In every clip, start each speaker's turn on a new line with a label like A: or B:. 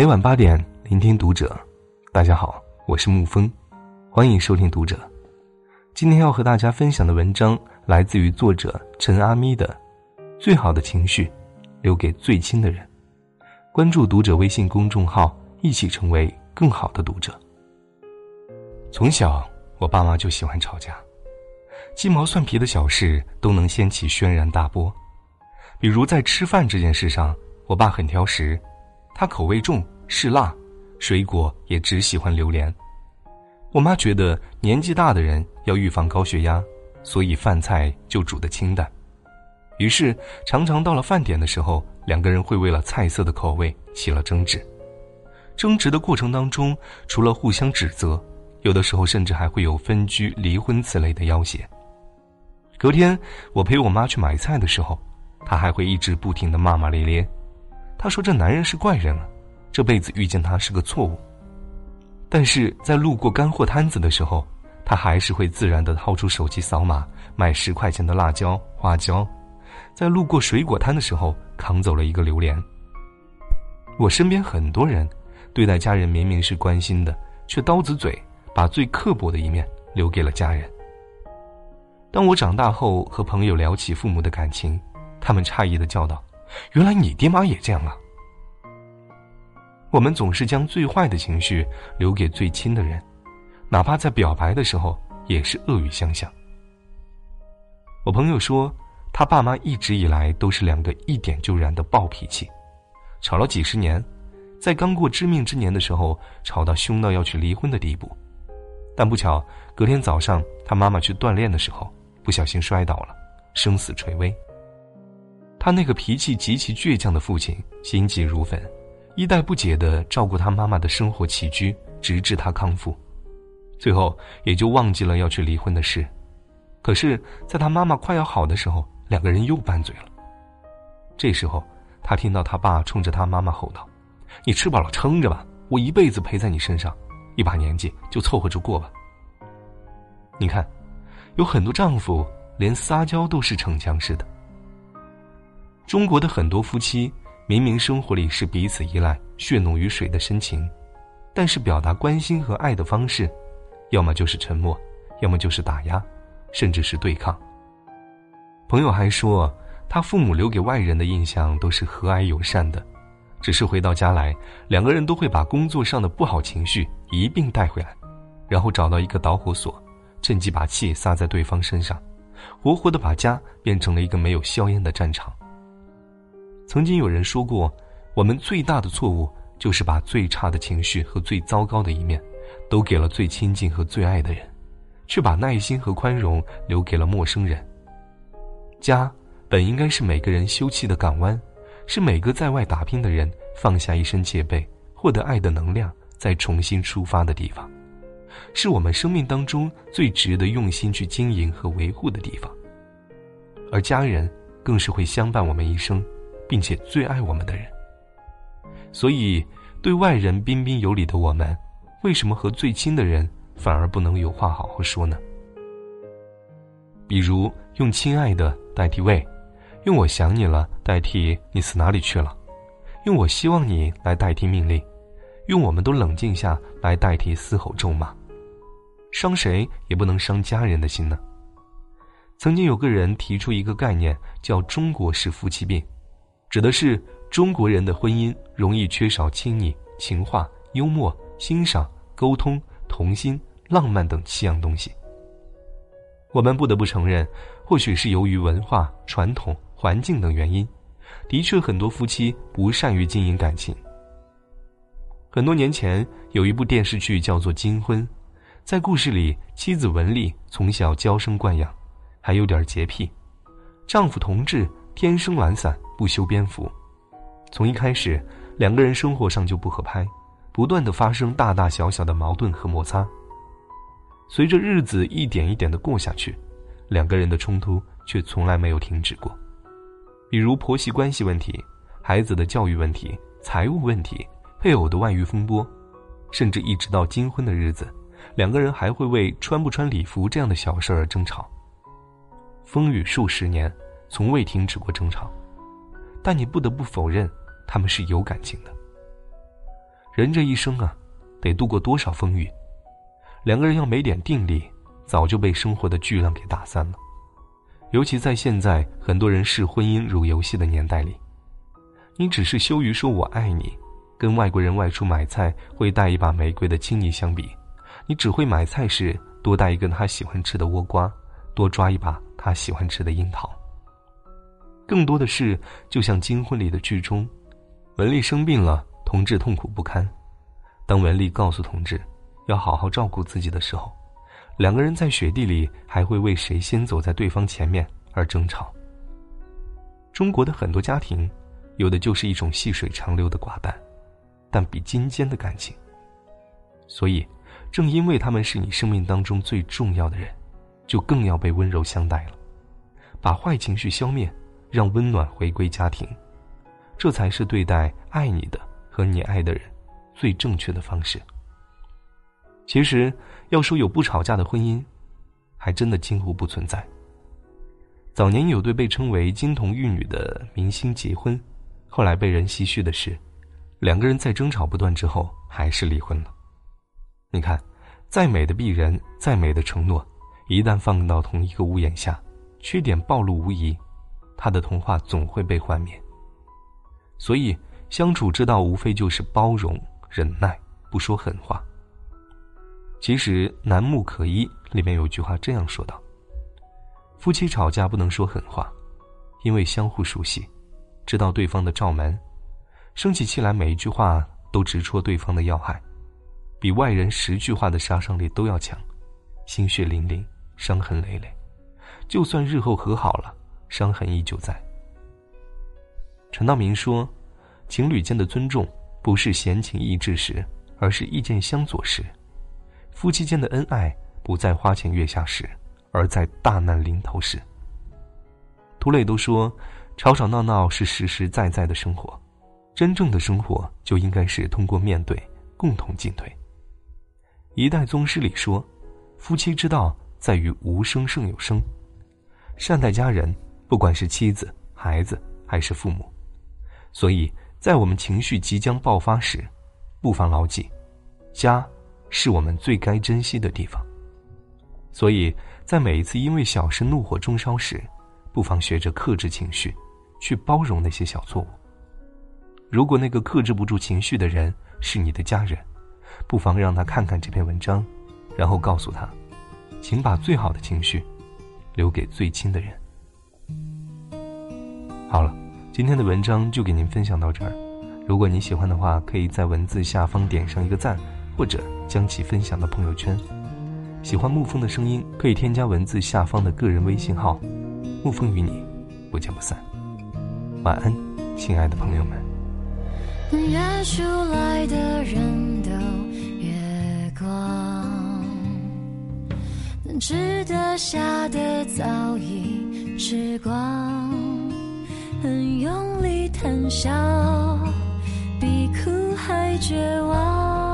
A: 每晚八点，聆听读者。大家好，我是沐风，欢迎收听读者。今天要和大家分享的文章来自于作者陈阿咪的《最好的情绪留给最亲的人》。关注读者微信公众号，一起成为更好的读者。从小，我爸妈就喜欢吵架，鸡毛蒜皮的小事都能掀起轩然大波。比如在吃饭这件事上，我爸很挑食，他口味重，嗜辣，水果也只喜欢榴莲。我妈觉得年纪大的人要预防高血压，所以饭菜就煮得清淡。于是常常到了饭点的时候，两个人会为了菜色的口味起了争执。争执的过程当中，除了互相指责，有的时候甚至还会有分居、离婚此类的要挟。隔天我陪我妈去买菜的时候，她还会一直不停的骂骂咧咧。她说：“这男人是怪人啊，这辈子遇见他是个错误。”但是在路过干货摊子的时候，他还是会自然的掏出手机扫码买十块钱的辣椒、花椒；在路过水果摊的时候，扛走了一个榴莲。我身边很多人，对待家人明明是关心的，却刀子嘴，把最刻薄的一面留给了家人。当我长大后和朋友聊起父母的感情，他们诧异的叫道：“原来你爹妈也这样啊！”我们总是将最坏的情绪留给最亲的人，哪怕在表白的时候也是恶语相向。我朋友说，他爸妈一直以来都是两个一点就燃的暴脾气，吵了几十年，在刚过知命之年的时候，吵到凶到要去离婚的地步。但不巧，隔天早上他妈妈去锻炼的时候，不小心摔倒了，生死垂危。他那个脾气极其倔强的父亲心急如焚。一代不解的照顾他妈妈的生活起居，直至他康复，最后也就忘记了要去离婚的事。可是，在他妈妈快要好的时候，两个人又拌嘴了。这时候，他听到他爸冲着他妈妈吼道：“你吃饱了撑着吧，我一辈子陪在你身上，一把年纪就凑合着过吧。”你看，有很多丈夫连撒娇都是逞强似的。中国的很多夫妻。明明生活里是彼此依赖、血浓于水的深情，但是表达关心和爱的方式，要么就是沉默，要么就是打压，甚至是对抗。朋友还说，他父母留给外人的印象都是和蔼友善的，只是回到家来，两个人都会把工作上的不好情绪一并带回来，然后找到一个导火索，趁机把气撒在对方身上，活活的把家变成了一个没有硝烟的战场。曾经有人说过，我们最大的错误就是把最差的情绪和最糟糕的一面，都给了最亲近和最爱的人，却把耐心和宽容留给了陌生人。家本应该是每个人休憩的港湾，是每个在外打拼的人放下一身戒备，获得爱的能量，再重新出发的地方，是我们生命当中最值得用心去经营和维护的地方。而家人更是会相伴我们一生。并且最爱我们的人，所以对外人彬彬有礼的我们，为什么和最亲的人反而不能有话好好说呢？比如用“亲爱的”代替“喂”，用“我想你了”代替“你死哪里去了”，用“我希望你”来代替命令，用“我们都冷静下”来代替嘶吼咒骂，伤谁也不能伤家人的心呢。曾经有个人提出一个概念，叫“中国式夫妻病”。指的是中国人的婚姻容易缺少亲昵、情话、幽默、欣赏、沟通、童心、浪漫等七样东西。我们不得不承认，或许是由于文化、传统、环境等原因，的确很多夫妻不善于经营感情。很多年前有一部电视剧叫做《金婚》，在故事里，妻子文丽从小娇生惯养，还有点洁癖，丈夫同志天生懒散。不修边幅，从一开始，两个人生活上就不合拍，不断的发生大大小小的矛盾和摩擦。随着日子一点一点的过下去，两个人的冲突却从来没有停止过。比如婆媳关系问题、孩子的教育问题、财务问题、配偶的外遇风波，甚至一直到金婚的日子，两个人还会为穿不穿礼服这样的小事而争吵。风雨数十年，从未停止过争吵。但你不得不否认，他们是有感情的。人这一生啊，得度过多少风雨？两个人要没点定力，早就被生活的巨浪给打散了。尤其在现在很多人视婚姻如游戏的年代里，你只是羞于说我爱你，跟外国人外出买菜会带一把玫瑰的亲昵相比，你只会买菜时多带一根他喜欢吃的倭瓜，多抓一把他喜欢吃的樱桃。更多的是，就像金婚里的剧中，文丽生病了，同志痛苦不堪。当文丽告诉同志，要好好照顾自己的时候，两个人在雪地里还会为谁先走在对方前面而争吵。中国的很多家庭，有的就是一种细水长流的寡淡，但比金坚的感情。所以，正因为他们是你生命当中最重要的人，就更要被温柔相待了，把坏情绪消灭。让温暖回归家庭，这才是对待爱你的和你爱的人最正确的方式。其实，要说有不吵架的婚姻，还真的几乎不存在。早年有对被称为金童玉女的明星结婚，后来被人唏嘘的是，两个人在争吵不断之后还是离婚了。你看，再美的璧人，再美的承诺，一旦放到同一个屋檐下，缺点暴露无遗。他的童话总会被幻灭。所以，相处之道无非就是包容、忍耐，不说狠话。其实，《楠木可依》里面有句话这样说道：“夫妻吵架不能说狠话，因为相互熟悉，知道对方的罩门，生起气来每一句话都直戳对方的要害，比外人十句话的杀伤力都要强，心血淋淋，伤痕累累。就算日后和好了。”伤痕依旧在。陈道明说：“情侣间的尊重，不是闲情逸致时，而是意见相左时；夫妻间的恩爱，不在花前月下时，而在大难临头时。”涂磊都说：“吵吵闹闹是实实在在的生活，真正的生活就应该是通过面对，共同进退。”一代宗师里说：“夫妻之道在于无声胜有声，善待家人。”不管是妻子、孩子还是父母，所以在我们情绪即将爆发时，不妨牢记，家是我们最该珍惜的地方。所以在每一次因为小事怒火中烧时，不妨学着克制情绪，去包容那些小错误。如果那个克制不住情绪的人是你的家人，不妨让他看看这篇文章，然后告诉他，请把最好的情绪留给最亲的人。好了，今天的文章就给您分享到这儿。如果你喜欢的话，可以在文字下方点上一个赞，或者将其分享到朋友圈。喜欢沐风的声音，可以添加文字下方的个人微信号“沐风”，与你不见不散。晚安，亲爱的朋友们。
B: 约出来的人都月光，能吃得下的早已吃光。很用力谈笑，比哭还绝望。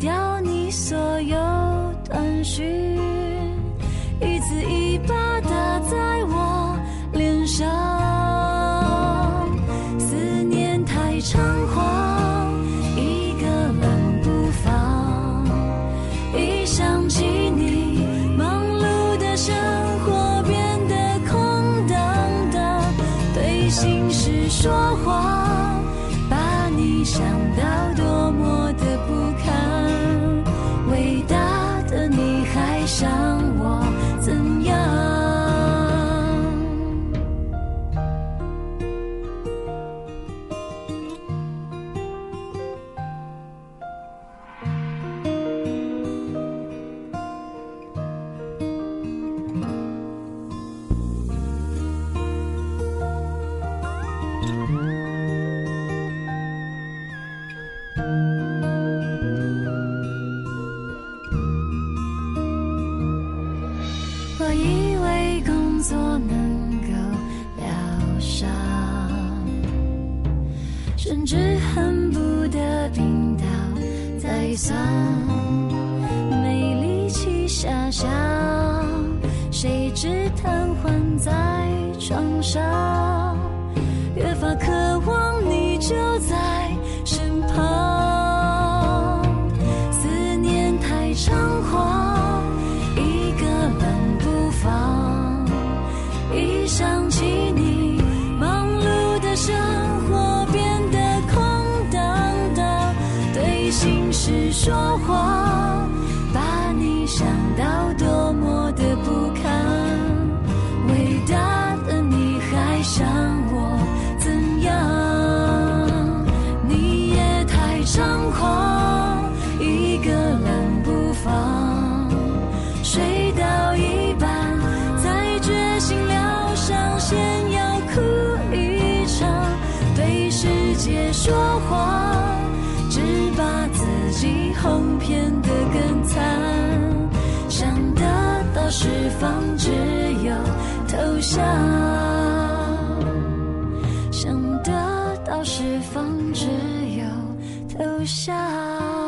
B: 掉你所有短讯，一字一把打在我脸上。思念太猖狂，一个人不放。一想起你，忙碌的生活变得空荡荡。对心事说谎，把你想到多么的所能够疗伤，甚至恨不得病倒在床，没力气遐想，谁知瘫痪在床上，越发渴望你就在。自己哄骗得更惨。想得到释放，只有投降。想得到释放，只有投降。